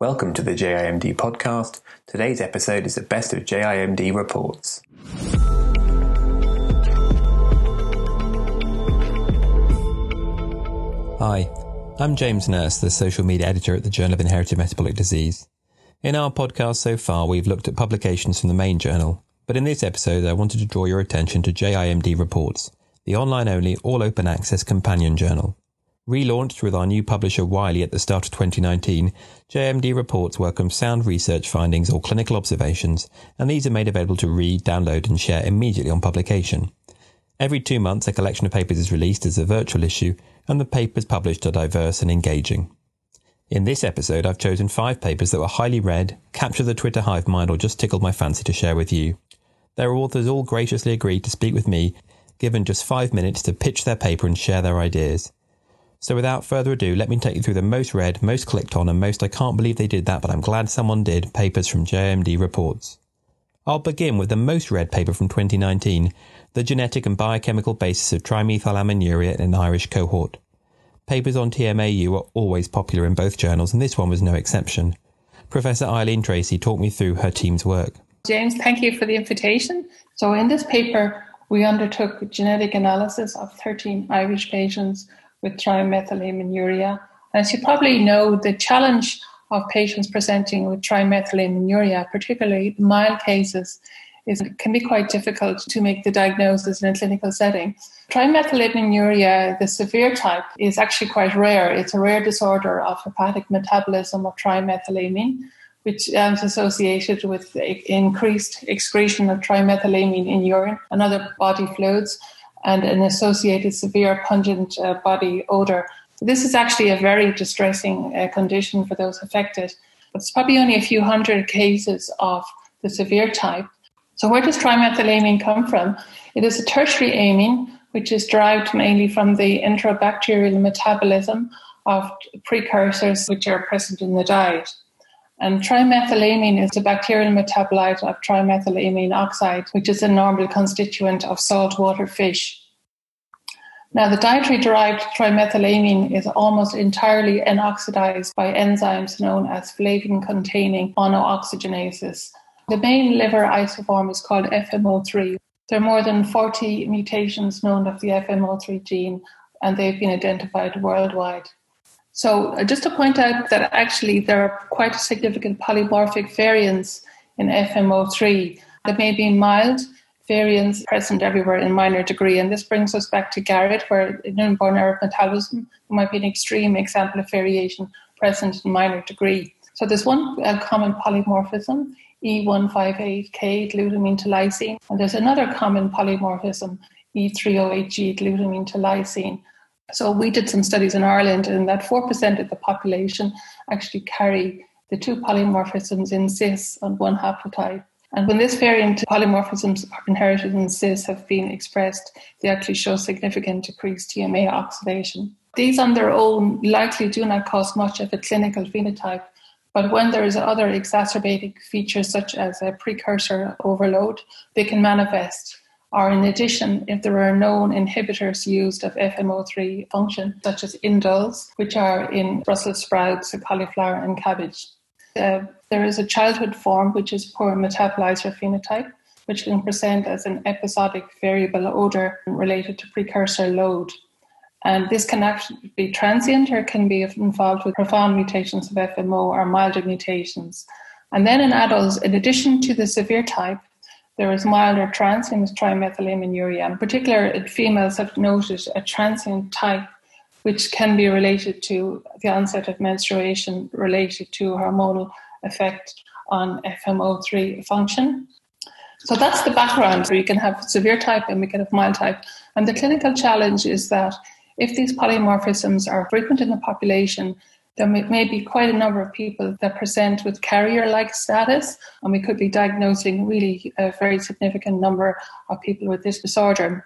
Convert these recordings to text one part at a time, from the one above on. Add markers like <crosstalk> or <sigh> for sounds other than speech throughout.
Welcome to the JIMD podcast. Today's episode is the best of JIMD reports. Hi, I'm James Nurse, the social media editor at the Journal of Inherited Metabolic Disease. In our podcast so far, we've looked at publications from the main journal, but in this episode, I wanted to draw your attention to JIMD Reports, the online only, all open access companion journal. Relaunched with our new publisher Wiley at the start of 2019, JIMD Reports welcome sound research findings or clinical observations, and these are made available to read, download, and share immediately on publication. Every two months, a collection of papers is released as a virtual issue, and the papers published are diverse and engaging. In this episode, I've chosen five papers that were highly read, captured the Twitter hive mind, or just tickled my fancy to share with you. Their authors all graciously agreed to speak with me, given just five minutes to pitch their paper and share their ideas. So without further ado, let me take you through the most read, most clicked on, and most I can't believe they did that, but I'm glad someone did papers from JIMD reports. I'll begin with the most read paper from 2019, the genetic and biochemical basis of trimethylaminuria in an Irish cohort. Papers on TMAU are always popular in both journals, and this one was no exception. Professor Eileen Treacy talked me through her team's work. James, thank you for the invitation. So, in this paper, we undertook genetic analysis of 13 Irish patients with trimethylaminuria. As you probably know, the challenge of patients presenting with trimethylaminuria, particularly mild cases, is it can be quite difficult to make the diagnosis in a clinical setting. Trimethylaminuria, the severe type, is actually quite rare. It's a rare disorder of hepatic metabolism of trimethylamine, which is associated with increased excretion of trimethylamine in urine and other body fluids and an associated severe pungent uh, body odor. This is actually a very distressing uh, condition for those affected. But it's probably only a few hundred cases of the severe type. So, where does trimethylamine come from? It is a tertiary amine, which is derived mainly from the intrabacterial metabolism of precursors which are present in the diet. And trimethylamine is a bacterial metabolite of trimethylamine oxide, which is a normal constituent of saltwater fish. Now, the dietary derived trimethylamine is almost entirely N-oxidized by enzymes known as flavin containing monooxygenases. The main liver isoform is called FMO3. There are more than 40 mutations known of the FMO3 gene, and they've been identified worldwide. So, uh, just to point out that actually there are quite significant polymorphic variants in FMO3 that may be mild variants present everywhere in minor degree. And this brings us back to Garrod, where in inborn error metabolism might be an extreme example of variation present in minor degree. So there's one uh, common polymorphism, E158K glutamine to lysine, and there's another common polymorphism, E308G glutamine to lysine. So we did some studies in Ireland, and that 4% of the population actually carry the two polymorphisms in cis on one haplotype. And when this variant polymorphisms inherited in cis have been expressed, they actually show significant decreased TMA oxidation. These on their own likely do not cause much of a clinical phenotype, but when there is other exacerbating features such as a precursor overload, they can manifest or in addition, if there are known inhibitors used of FMO3 function, such as indoles, which are in Brussels sprouts, cauliflower, and cabbage. Uh, there is a childhood form, which is poor metabolizer phenotype, which can present as an episodic variable odor related to precursor load. And this can actually be transient or can be involved with profound mutations of FMO or milder mutations. And then in adults, in addition to the severe type, there is milder transient trimethylaminuria. In particular, females have noted a transient type which can be related to the onset of menstruation related to hormonal effect on FMO3 function. So that's the background. You can have severe type and we can have mild type. And the clinical challenge is that if these polymorphisms are frequent in the population, there may, be quite a number of people that present with carrier like status, and we could be diagnosing really a very significant number of people with this disorder.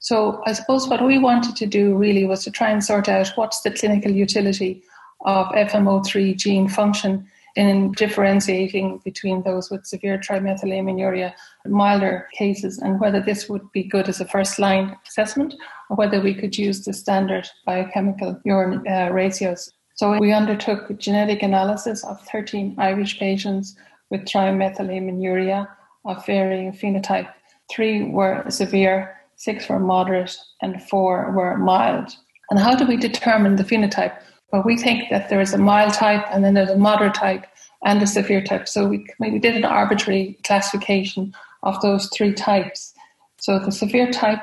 So, I suppose what we wanted to do really was to try and sort out what's the clinical utility of FMO3 gene function in differentiating between those with severe trimethylaminuria, milder cases, and whether this would be good as a first line assessment or whether we could use the standard biochemical urine uh, ratios So we undertook genetic analysis of 13 Irish patients with trimethylaminuria of varying phenotype. Three were severe, six were moderate, and four were mild. And how do we determine the phenotype? Well, we think that there is a mild type, and then there's a moderate type, and a severe type. So we, we did an arbitrary classification of those three types. So the severe type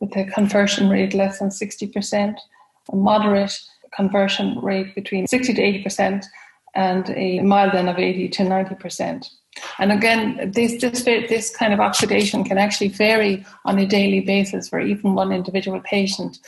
with a conversion rate less than 60%, a moderate conversion rate between 60 to 80%, and a mild then of 80 to 90%. And again, this, this, this kind of oxidation can actually vary on a daily basis for even one individual patient.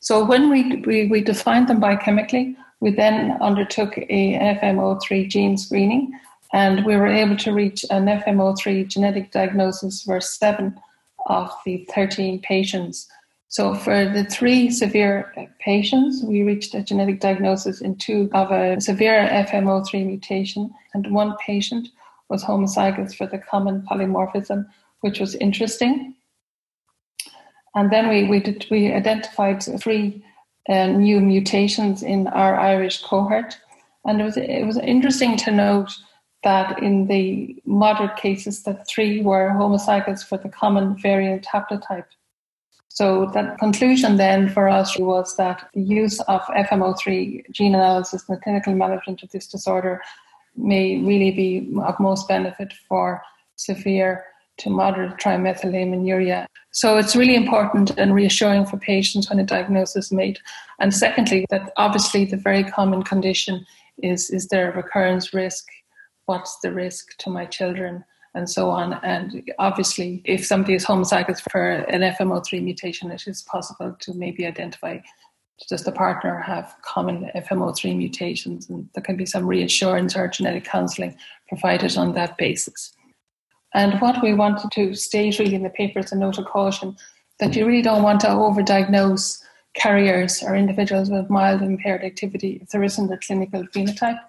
So when we, we, we defined them biochemically, we then undertook a FMO3 gene screening, and we were able to reach an FMO3 genetic diagnosis for seven of the 13 patients. So for the three severe patients, we reached a genetic diagnosis in two of a severe FMO3 mutation, and one patient was homozygous for the common polymorphism, which was interesting. And then we we did we identified three uh, new mutations in our Irish cohort, and it was it was interesting to note that in the moderate cases, that three were homozygous for the common variant haplotype. So that conclusion then for us was that the use of FMO3 gene analysis in the clinical management of this disorder may really be of most benefit for severe to moderate trimethylaminuria. So it's really important and reassuring for patients when a diagnosis is made. And secondly, that obviously the very common condition is is there a recurrence risk? What's the risk to my children? And so on. And obviously, if somebody is homozygous for an FMO3 mutation, it is possible to maybe identify does the partner have common FMO3 mutations? And there can be some reassurance or genetic counselling provided on that basis. And what we wanted to state really in the paper is a note of caution that you really don't want to overdiagnose carriers or individuals with mild impaired activity if there isn't a clinical phenotype,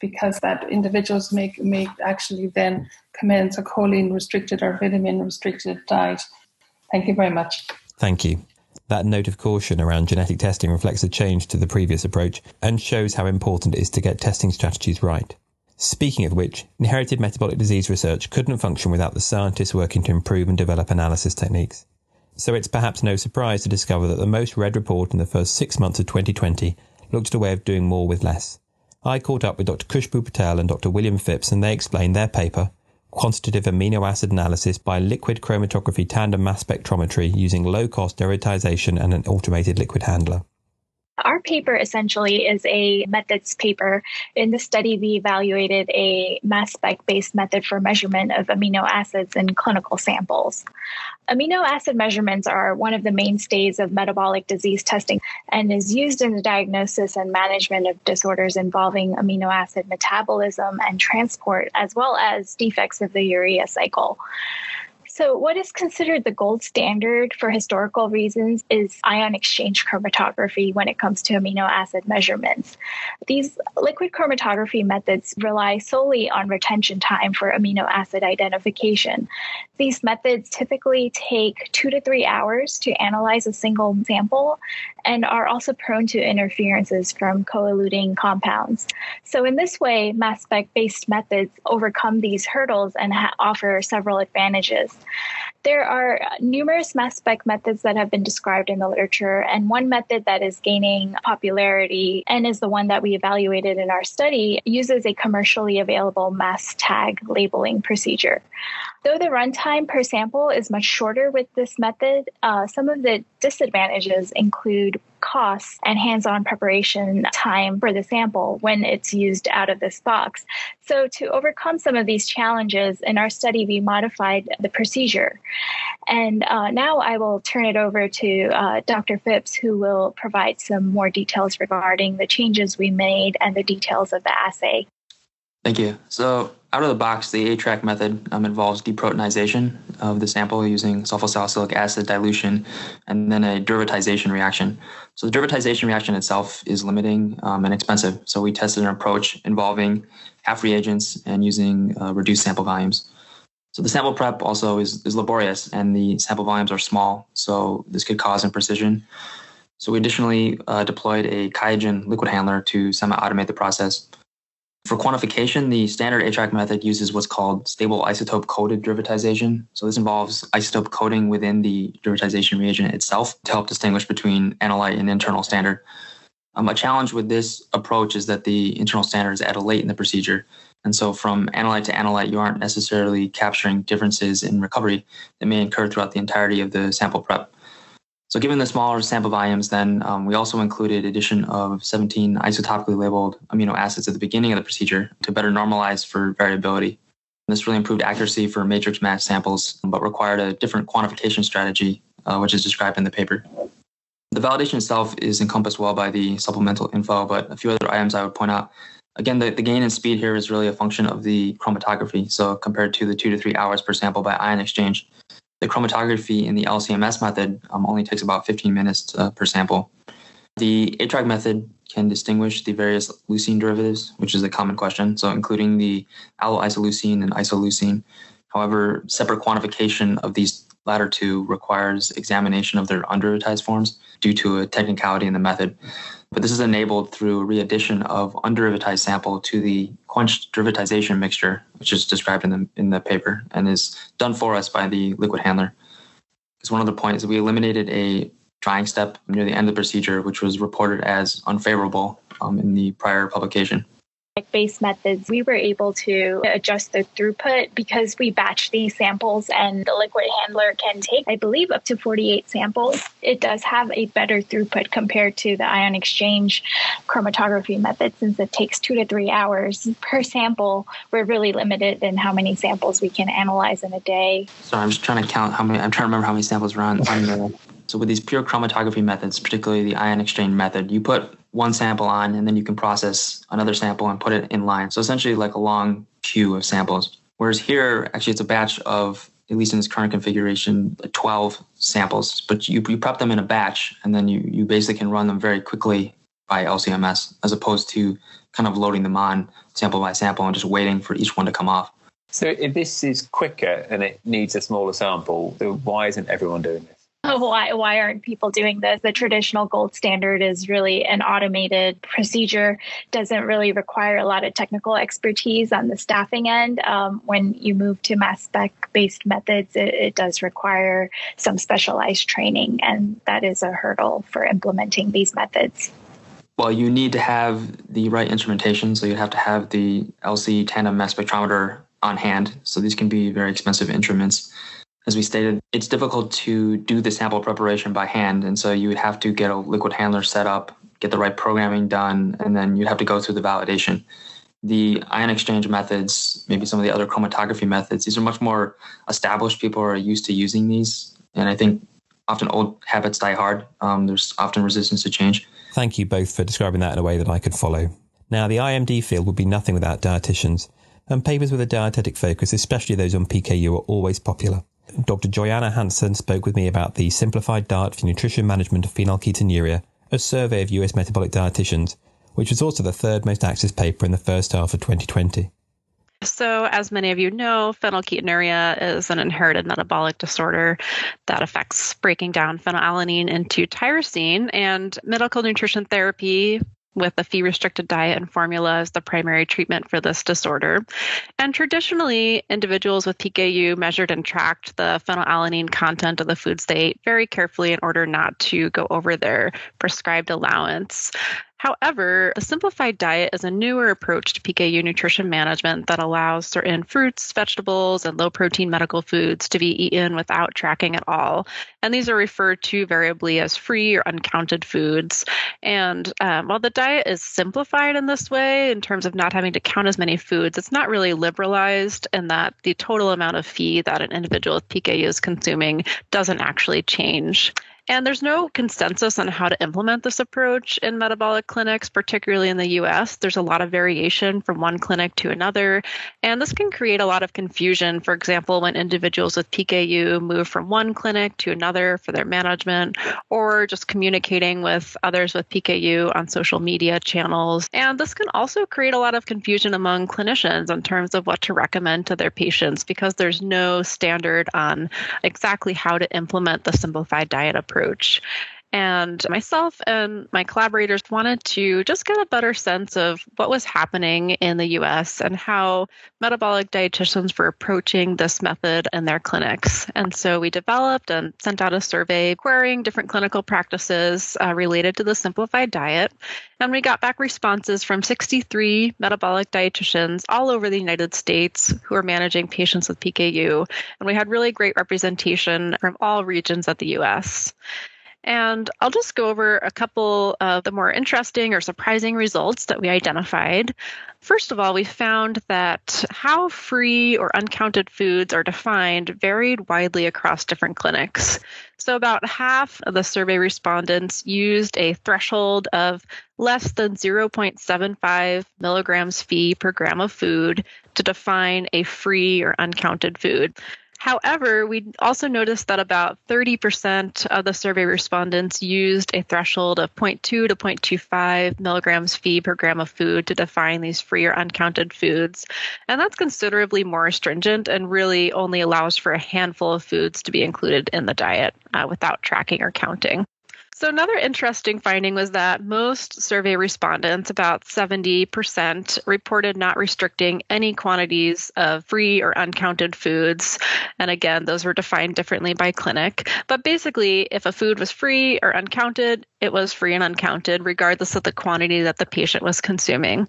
because that individuals may, may actually then commence a choline restricted or vitamin restricted diet. Thank you very much. Thank you. That note of caution around genetic testing reflects a change to the previous approach and shows how important it is to get testing strategies right. Speaking of which, inherited metabolic disease research couldn't function without the scientists working to improve and develop analysis techniques. So it's perhaps no surprise to discover that the most read report in the first six months of 2020 looked at a way of doing more with less. I caught up with Dr. Khushbu Patel and Dr. William Phipps and they explained their paper, quantitative amino acid analysis by liquid chromatography tandem mass spectrometry using low cost derivatization and an automated liquid handler. Our paper essentially is a methods paper. In the study, we evaluated a mass spec based method for measurement of amino acids in clinical samples. Amino acid measurements are one of the mainstays of metabolic disease testing and is used in the diagnosis and management of disorders involving amino acid metabolism and transport, as well as defects of the urea cycle. So, what is considered the gold standard for historical reasons is ion exchange chromatography when it comes to amino acid measurements. These liquid chromatography methods rely solely on retention time for amino acid identification. These methods typically take two to three hours to analyze a single sample and are also prone to interferences from co-eluting compounds. So in this way, mass spec based methods overcome these hurdles and ha- offer several advantages. There are uh, numerous mass spec methods that have been described in the literature, and one method that is gaining popularity and is the one that we evaluated in our study uses a commercially available mass tag labeling procedure. Though the runtime per sample is much shorter with this method, uh, some of the disadvantages include costs and hands on preparation time for the sample when it's used out of this box. So, to overcome some of these challenges, in our study, we modified the procedure. And uh, now I will turn it over to uh, Dr. Phipps, who will provide some more details regarding the changes we made and the details of the assay. Thank you. So, out of the box, the aTRAQ method um, involves deproteinization of the sample using sulfosalicylic acid dilution and then a derivatization reaction. So, the derivatization reaction itself is limiting um, and expensive. So, we tested an approach involving half reagents and using uh, reduced sample volumes. So, the sample prep also is, is laborious and the sample volumes are small. So, this could cause imprecision. So we additionally uh, deployed a QIAGEN liquid handler to semi-automate the process. For quantification, the standard aTRAQ method uses what's called stable isotope coded derivatization. So this involves isotope coding within the derivatization reagent itself to help distinguish between analyte and internal standard. Um, a challenge with this approach is that the internal standard is added late in the procedure. And so from analyte to analyte, you aren't necessarily capturing differences in recovery that may occur throughout the entirety of the sample prep. So given the smaller sample volumes, then um, we also included addition of 17 isotopically labeled amino acids at the beginning of the procedure to better normalize for variability. This really improved accuracy for matrix match samples, but required a different quantification strategy, uh, which is described in the paper. The validation itself is encompassed well by the supplemental info, but a few other items I would point out. Again, the, the gain in speed here is really a function of the chromatography. So compared to the two to three hours per sample by ion exchange, the chromatography in the LCMS method um, only takes about 15 minutes uh, per sample. The aTRAQ method can distinguish the various leucine derivatives, which is a common question, so including the alloisoleucine and isoleucine. However, separate quantification of these latter two requires examination of their underivatized forms due to a technicality in the method. But this is enabled through readdition of underivatized sample to the quenched derivatization mixture, which is described in the, in the paper and is done for us by the liquid handler. Because one other point is we eliminated a drying step near the end of the procedure, which was reported as unfavorable um, in the prior publication based methods, we were able to adjust the throughput because we batch these samples and the liquid handler can take, I believe, up to 48 samples. It does have a better throughput compared to the ion exchange chromatography method since it takes two to three hours per sample. We're really limited in how many samples we can analyze in a day. So I'm just trying to count how many, I'm trying to remember how many samples were on, on the so with these pure chromatography methods, particularly the ion exchange method, you put one sample on and then you can process another sample and put it in line. So essentially like a long queue of samples. Whereas here, actually it's a batch of, at least in this current configuration, 12 samples, but you, you prep them in a batch and then you, you basically can run them very quickly by LCMS as opposed to kind of loading them on sample by sample and just waiting for each one to come off. So if this is quicker and it needs a smaller sample, so why isn't everyone doing this? Why why aren't people doing this the traditional gold standard is really an automated procedure doesn't really require a lot of technical expertise on the staffing end um, when you move to mass spec based methods it, it does require some specialized training and that is a hurdle for implementing these methods well, you need to have the right instrumentation. So you have to have the LC tandem mass spectrometer on hand. So these can be very expensive instruments as we stated, it's difficult to do the sample preparation by hand. And so you would have to get a liquid handler set up, get the right programming done, and then you'd have to go through the validation. The ion exchange methods, maybe some of the other chromatography methods, these are much more established. People are used to using these. And I think often old habits die hard. Um, there's often resistance to change. Thank you both for describing that in a way that I could follow. Now, the IMD field would be nothing without dietitians, and papers with a dietetic focus, especially those on PKU, are always popular. Dr. Joyanna Hansen spoke with me about the Simplified Diet for Nutrition Management of Phenylketonuria, a survey of US metabolic dietitians, which was also the third most accessed paper in the first half of 2020. So, as many of you know, phenylketonuria is an inherited metabolic disorder that affects breaking down phenylalanine into tyrosine, and medical nutrition therapy with a Phe restricted diet and formula as the primary treatment for this disorder. And traditionally, individuals with PKU measured and tracked the phenylalanine content of the foods they ate very carefully in order not to go over their prescribed allowance. However, a simplified diet is a newer approach to PKU nutrition management that allows certain fruits, vegetables, and low protein medical foods to be eaten without tracking at all. And these are referred to variably as free or uncounted foods. And um, while the diet is simplified in this way, in terms of not having to count as many foods, it's not really liberalized in that the total amount of feed that an individual with PKU is consuming doesn't actually change. And there's no consensus on how to implement this approach in metabolic clinics, particularly in the US. There's a lot of variation from one clinic to another. And this can create a lot of confusion. For example, when individuals with PKU move from one clinic to another for their management, or just communicating with others with PKU on social media channels. And this can also create a lot of confusion among clinicians in terms of what to recommend to their patients because there's no standard on exactly how to implement the simplified diet approach approach. And myself and my collaborators wanted to just get a better sense of what was happening in the US and how metabolic dietitians were approaching this method in their clinics. And so we developed and sent out a survey querying different clinical practices uh, related to the simplified diet. And we got back responses from 63 metabolic dietitians all over the United States who are managing patients with PKU. And we had really great representation from all regions of the US. And I'll just go over a couple of the more interesting or surprising results that we identified. First of all, we found that how free or uncounted foods are defined varied widely across different clinics. So, about half of the survey respondents used a threshold of less than 0.75 milligrams Phe per gram of food to define a free or uncounted food. However, we also noticed that about 30% of the survey respondents used a threshold of 0.2 to 0.25 milligrams Phe per gram of food to define these free or uncounted foods. And that's considerably more stringent and really only allows for a handful of foods to be included in the diet uh, without tracking or counting. So, another interesting finding was that most survey respondents, about 70%, reported not restricting any quantities of free or uncounted foods. And again, those were defined differently by clinic. But basically, if a food was free or uncounted, it was free and uncounted, regardless of the quantity that the patient was consuming.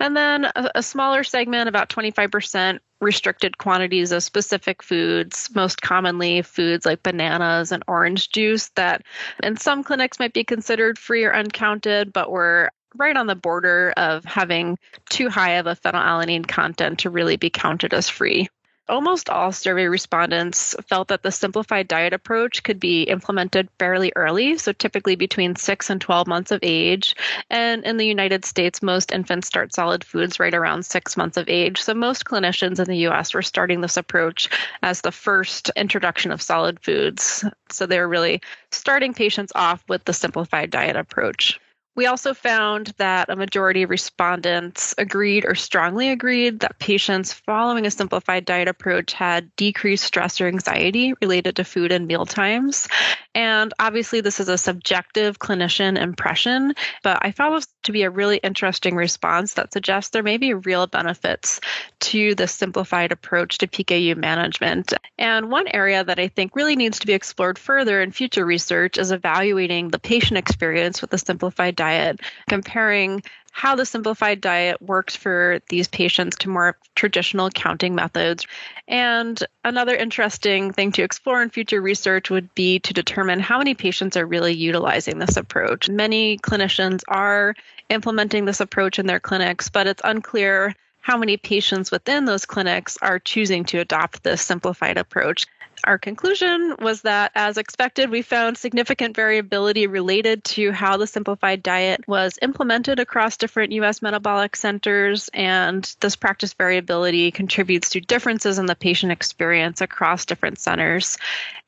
And then a, a smaller segment, about 25%, restricted quantities of specific foods, most commonly foods like bananas and orange juice, that in some clinics might be considered free or uncounted, but were right on the border of having too high of a phenylalanine content to really be counted as free. Almost all survey respondents felt that the simplified diet approach could be implemented fairly early, so typically between 6 and 12 months of age. And in the United States, most infants start solid foods right around 6 months of age. So most clinicians in the US were starting this approach as the first introduction of solid foods. So they're really starting patients off with the simplified diet approach. We also found that a majority of respondents agreed or strongly agreed that patients following a simplified diet approach had decreased stress or anxiety related to food and meal times. And obviously, this is a subjective clinician impression, but I found this to be a really interesting response that suggests there may be real benefits to the simplified approach to PKU management. And one area that I think really needs to be explored further in future research is evaluating the patient experience with the simplified diet, comparing how the simplified diet works for these patients to more traditional counting methods. And another interesting thing to explore in future research would be to determine how many patients are really utilizing this approach. Many clinicians are implementing this approach in their clinics, but it's unclear how many patients within those clinics are choosing to adopt this simplified approach. Our conclusion was that, as expected, we found significant variability related to how the simplified diet was implemented across different U.S. metabolic centers, and this practice variability contributes to differences in the patient experience across different centers.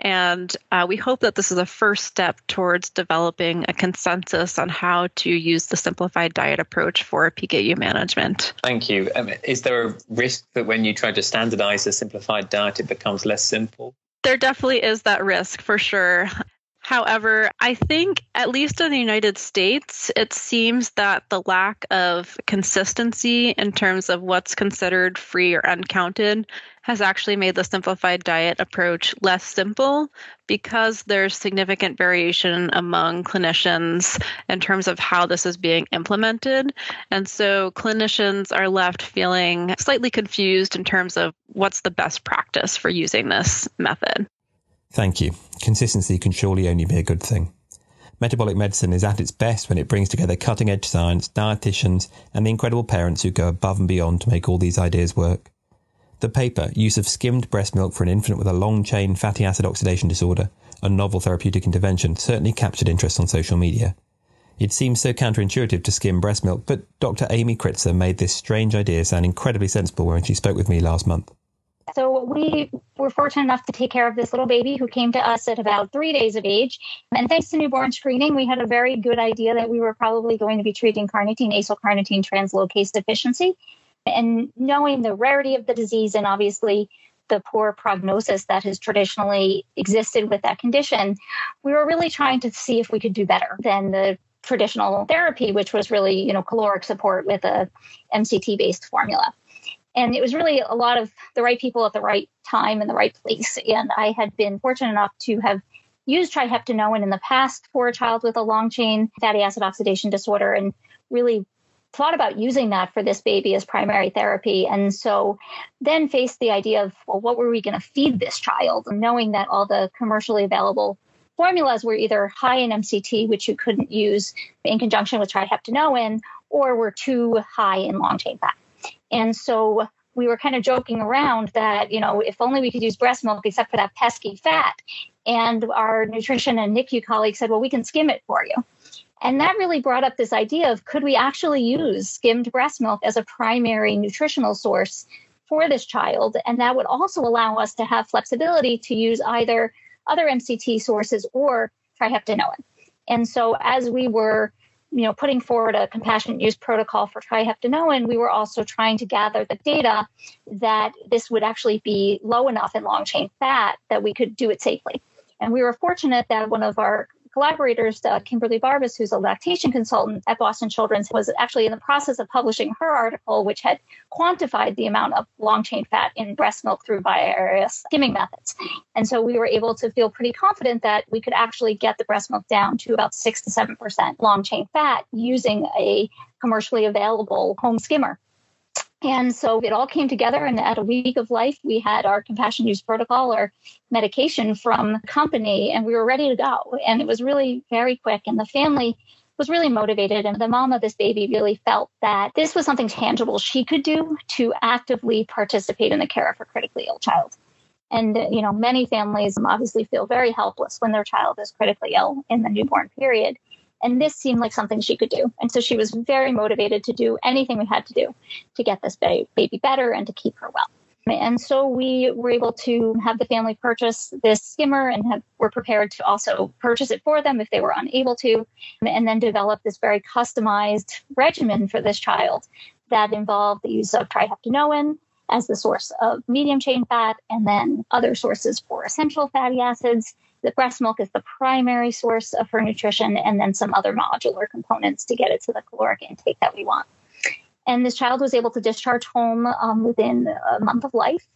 And uh, we hope that this is a first step towards developing a consensus on how to use the simplified diet approach for PKU management. Thank you. Um, is there a risk that when you try to standardize a simplified diet, it becomes less simple? There definitely is that risk for sure. However, I think, at least in the United States, it seems that the lack of consistency in terms of what's considered free or uncounted has actually made the simplified diet approach less simple because there's significant variation among clinicians in terms of how this is being implemented. And so clinicians are left feeling slightly confused in terms of what's the best practice for using this method. Thank you. Consistency can surely only be a good thing. Metabolic medicine is at its best when it brings together cutting edge science, dietitians, and the incredible parents who go above and beyond to make all these ideas work. The paper, Use of Skimmed Breast Milk for an Infant with a Long Chain Fatty Acid Oxidation Disorder, a novel therapeutic intervention, certainly captured interest on social media. It seems so counterintuitive to skim breast milk, but Dr. Amy Kritzer made this strange idea sound incredibly sensible when she spoke with me last month. So we were fortunate enough to take care of this little baby who came to us at about three days of age. And thanks to newborn screening, we had a very good idea that we were probably going to be treating carnitine acylcarnitine translocase deficiency. And knowing the rarity of the disease and obviously the poor prognosis that has traditionally existed with that condition, we were really trying to see if we could do better than the traditional therapy, which was really, you know, caloric support with a MCT based formula. And it was really a lot of the right people at the right time in the right place. And I had been fortunate enough to have used triheptanoin in the past for a child with a long chain fatty acid oxidation disorder and really thought about using that for this baby as primary therapy. And so then faced the idea of, well, what were we going to feed this child? knowing that all the commercially available formulas were either high in MCT, which you couldn't use in conjunction with triheptanoin, or were too high in long chain fat. And so we were kind of joking around that, you know, if only we could use breast milk except for that pesky fat. And our nutrition and NICU colleague said, well, we can skim it for you. And that really brought up this idea of could we actually use skimmed breast milk as a primary nutritional source for this child? And that would also allow us to have flexibility to use either other MCT sources or triheptanoin. And so as we were you know, putting forward a compassionate use protocol for triheptanoin, we were also trying to gather the data that this would actually be low enough in long chain fat that we could do it safely. And we were fortunate that one of our collaborators, uh, Kimberly Barbas, who's a lactation consultant at Boston Children's, was actually in the process of publishing her article, which had quantified the amount of long chain fat in breast milk through various skimming methods. And so we were able to feel pretty confident that we could actually get the breast milk down to about six to seven percent long chain fat using a commercially available home skimmer. And so it all came together. And at a week of life, we had our compassion use protocol or medication from the company, and we were ready to go. And it was really very quick. And the family was really motivated. And the mom of this baby really felt that this was something tangible she could do to actively participate in the care of her critically ill child. And, you know, many families um, obviously feel very helpless when their child is critically ill in the newborn period. And this seemed like something she could do. And so she was very motivated to do anything we had to do to get this baby better and to keep her well. And so we were able to have the family purchase this skimmer and have, were prepared to also purchase it for them if they were unable to, and then develop this very customized regimen for this child that involved the use of triheptanoin as the source of medium chain fat and then other sources for essential fatty acids the breast milk is the primary source of her nutrition, and then some other modular components to get it to the caloric intake that we want. And this child was able to discharge home um, within a month of life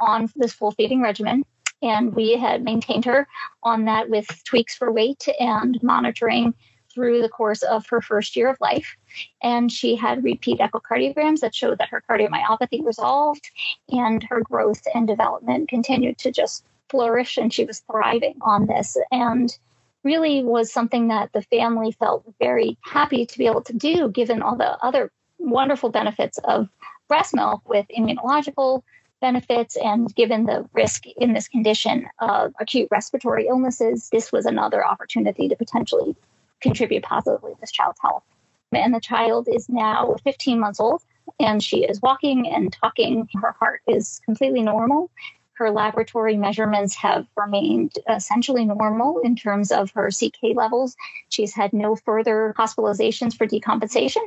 on this full feeding regimen. And we had maintained her on that with tweaks for weight and monitoring through the course of her first year of life. And she had repeat echocardiograms that showed that her cardiomyopathy resolved and her growth and development continued to just flourish and she was thriving on this. And really was something that the family felt very happy to be able to do, given all the other wonderful benefits of breast milk with immunological benefits and given the risk in this condition of acute respiratory illnesses, this was another opportunity to potentially contribute positively to this child's health. And the child is now 15 months old and she is walking and talking. Her heart is completely normal her laboratory measurements have remained essentially normal in terms of her CK levels. She's had no further hospitalizations for decompensation.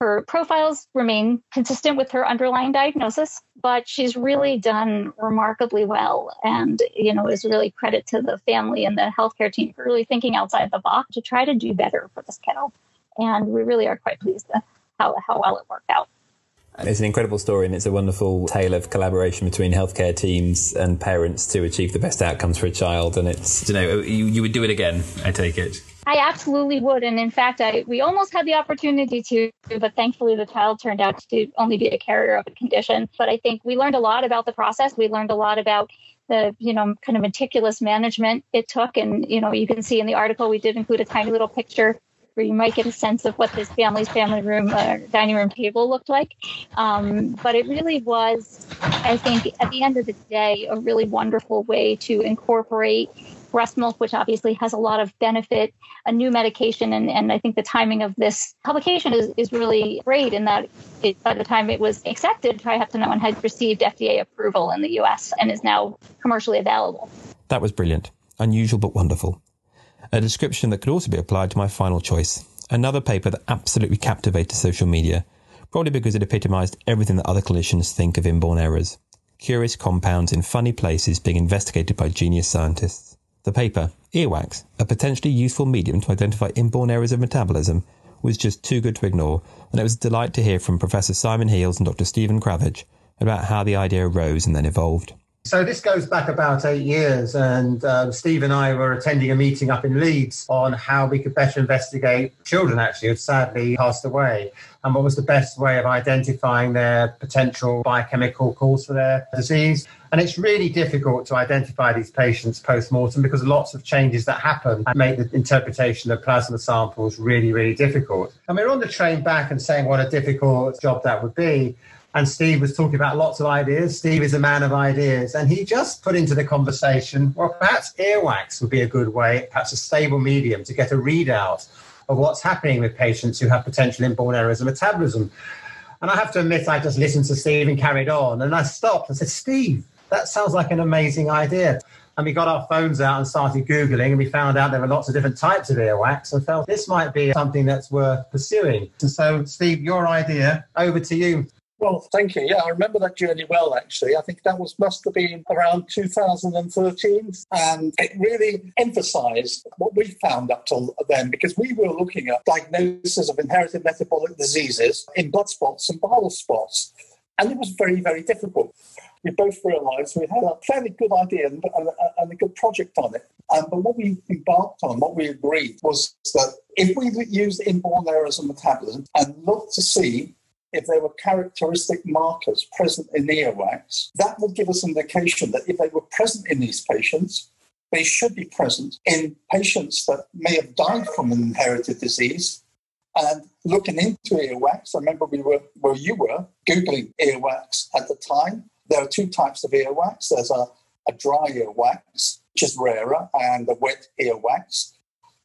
Her profiles remain consistent with her underlying diagnosis, but she's really done remarkably well. And, you know, is really credit to the family and the healthcare team for really thinking outside the box to try to do better for this kiddo. And we really are quite pleased with how, how well it worked out. It's an incredible story and it's a wonderful tale of collaboration between healthcare teams and parents to achieve the best outcomes for a child. And it's, you know, you, you would do it again, I take it. I absolutely would. And in fact, I, we almost had the opportunity to, but thankfully the child turned out to only be a carrier of a condition. But I think we learned a lot about the process. We learned a lot about the, you know, kind of meticulous management it took. And, you know, you can see in the article, we did include a tiny little picture where you might get a sense of what this family's family room, uh, dining room table looked like. Um, but it really was, I think, at the end of the day, a really wonderful way to incorporate breast milk, which obviously has a lot of benefit, a new medication. And, and I think the timing of this publication is, is really great in that it, by the time it was accepted, triheptanoin had received FDA approval in the US and is now commercially available. That was brilliant. Unusual but wonderful a description that could also be applied to my final choice. Another paper that absolutely captivated social media, probably because it epitomized everything that other clinicians think of inborn errors. curious compounds in funny places being investigated by genius scientists. The paper, Earwax, a potentially useful medium to identify inborn errors of metabolism, was just too good to ignore, and it was a delight to hear from Professor Simon Heales and Dr. Stefan Krywawych about how the idea arose and then evolved. So this goes back about eight years, and uh, Steve and I were attending a meeting up in Leeds on how we could better investigate children actually who sadly passed away, and what was the best way of identifying their potential biochemical cause for their disease. And it's really difficult to identify these patients post-mortem because lots of changes that happen make the interpretation of plasma samples really, really difficult. And we we're on the train back and saying what a difficult job that would be. And Steve was talking about lots of ideas. Steve is a man of ideas. And he just put into the conversation, well, perhaps earwax would be a good way, perhaps a stable medium to get a readout of what's happening with patients who have potential inborn errors of metabolism. And I have to admit, I just listened to Steve and carried on. And I stopped and said, Steve, that sounds like an amazing idea. And we got our phones out and started Googling, and we found out there were lots of different types of earwax and felt this might be something that's worth pursuing. And so, Steve, your idea, over to you. Well, thank you. Yeah, I remember that journey well, actually. I think that was must have been around 2013. And it really emphasized what we found up till then, because we were looking at diagnosis of inherited metabolic diseases in blood spots and bile spots. And it was very, very difficult. We both realized we had a fairly good idea and, and, and a good project on it. Um, but what we embarked on, what we agreed, was that if we used inborn errors of metabolism and looked to see if there were characteristic markers present in earwax, that would give us an indication that if they were present in these patients, they should be present in patients that may have died from an inherited disease. And looking into earwax, I remember we were where you were googling earwax at the time. There are two types of earwax. There's a, a dry earwax, which is rarer, and a wet earwax.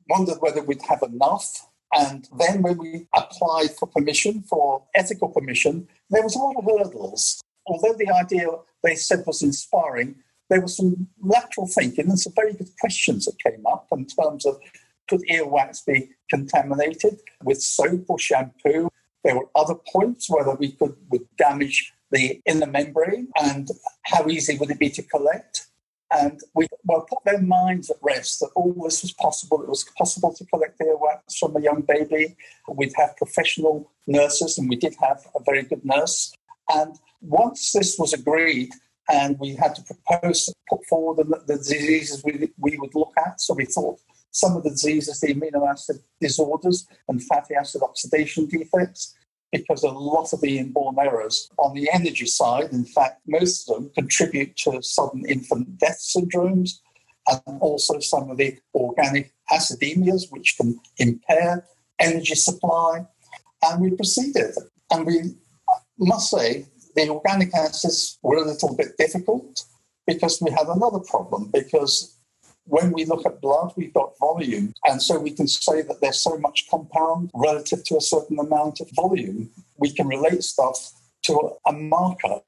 Wondered whether we'd have enough and then when we applied for permission, for ethical permission, there was a lot of hurdles. Although the idea they said was inspiring, there was some lateral thinking and some very good questions that came up in terms of could earwax be contaminated with soap or shampoo? There were other points whether we could would damage the inner membrane and how easy would it be to collect? And we well, put their minds at rest that all this was possible. It was possible to collect earwax from a young baby. We'd have professional nurses, and we did have a very good nurse. And once this was agreed, and we had to propose, put forward the, the diseases we, we would look at. So we thought some of the diseases, the amino acid disorders and fatty acid oxidation defects, because a lot of the inborn errors on the energy side, in fact, most of them contribute to sudden infant death syndromes and also some of the organic acidemias, which can impair energy supply. And we proceeded. And we must say the organic acids were a little bit difficult because we had another problem because when we look at blood, we've got volume. And so we can say that there's so much compound relative to a certain amount of volume. We can relate stuff to a marker.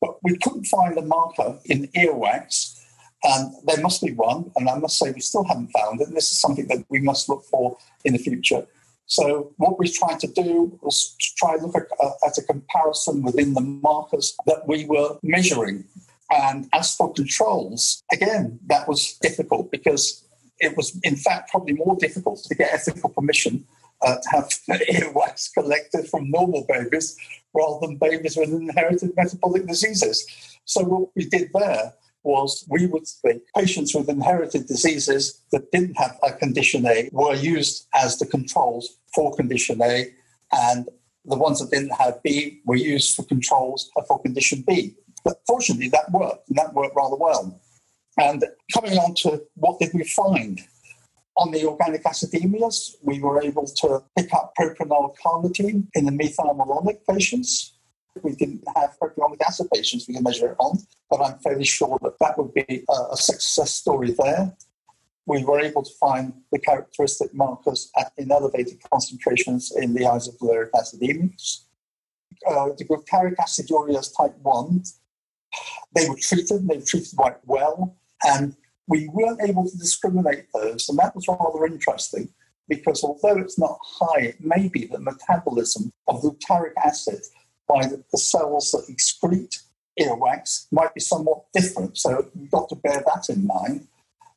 But we couldn't find a marker in earwax. And there must be one. And I must say, we still haven't found it. And this is something that we must look for in the future. So what we tried to do was to try to look at, uh, at a comparison within the markers that we were measuring and as for controls, again, that was difficult because it was, in fact, probably more difficult to get ethical permission uh, to have <laughs> earwax collected from normal babies rather than babies with inherited metabolic diseases. So, what we did there was we would say patients with inherited diseases that didn't have a condition A were used as the controls for condition A, and the ones that didn't have B were used for controls for condition B. But fortunately, that worked, and that worked rather well. And coming on to what did we find? On the organic acidemias, we were able to pick up propionyl carnitine in the methylmalonic patients. We didn't have propionic acid patients we can measure it on, but I'm fairly sure that that would be a success story there. We were able to find the characteristic markers at, in elevated concentrations in the isovaleric acidemias. Uh, the glutaric acidurias type 1 they were treated, they were treated quite well, and we weren't able to discriminate those. And that was rather interesting because although it's not high, it may be the metabolism of glutaric acid by the, the cells that excrete earwax might be somewhat different. So you've got to bear that in mind.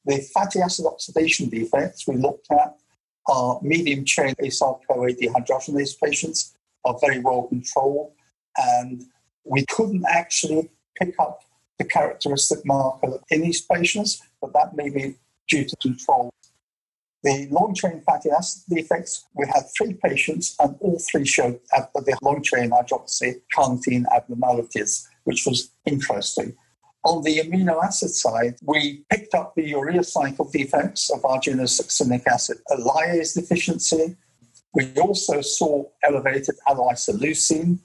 The fatty acid oxidation defects we looked at are medium chain acyl CoA dehydrogenase patients, are very well controlled, and we couldn't actually pick up the characteristic marker in these patients, but that may be due to control. The long chain fatty acid defects, we had three patients, and all three showed the long chain hydroxy carnitine abnormalities, which was interesting. On the amino acid side, we picked up the urea cycle defects of arginosuccinic acid lyase deficiency. We also saw elevated allo-isoleucine.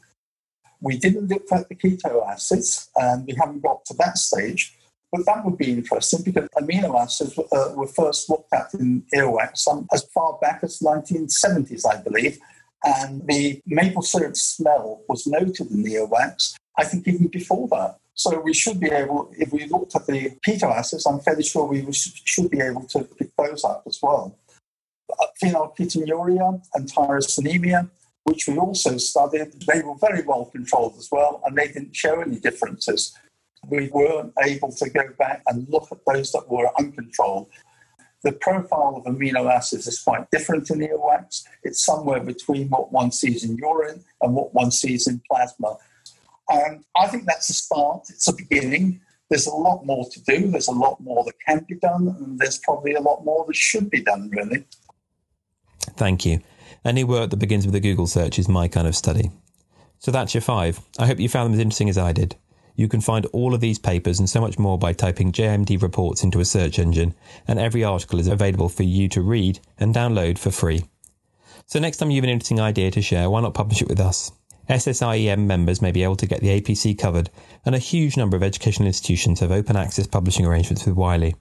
We didn't look at the keto acids, and we haven't got to that stage. But that would be interesting because amino acids uh, were first looked at in earwax as far back as the 1970s, I believe. And the maple syrup smell was noted in the earwax, I think even before that. So we should be able, if we looked at the keto acids, I'm fairly sure we should be able to pick those up as well. Uh, phenylketonuria and tyrosinemia, which we also studied, they were very well controlled as well, and they didn't show any differences. We weren't able to go back and look at those that were uncontrolled. The profile of amino acids is quite different in earwax. It's somewhere between what one sees in urine and what one sees in plasma. And I think that's a start, it's a beginning. There's a lot more to do, there's a lot more that can be done, and there's probably a lot more that should be done, really. Thank you. Any work that begins with a Google search is my kind of study. So that's your five. I hope you found them as interesting as I did. You can find all of these papers and so much more by typing JIMD reports into a search engine, and every article is available for you to read and download for free. So next time you have an interesting idea to share, why not publish it with us? SSIEM members may be able to get the APC covered, and a huge number of educational institutions have open access publishing arrangements with Wiley.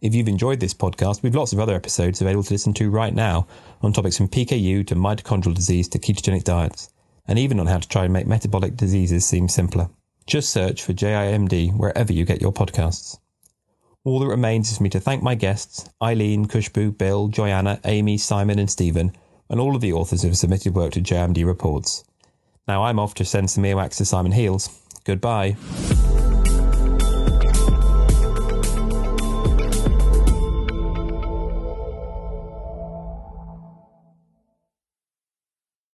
If you've enjoyed this podcast, we've lots of other episodes available to listen to right now on topics from PKU to mitochondrial disease to ketogenic diets, and even on how to try and make metabolic diseases seem simpler. Just search for JIMD wherever you get your podcasts. All that remains is for me to thank my guests, Eileen, Khushbu, Bill, Joyanna, Amy, Simon, and Stefan, and all of the authors who have submitted work to JIMD reports. Now I'm off to send some earwax to Simon Heales. Goodbye.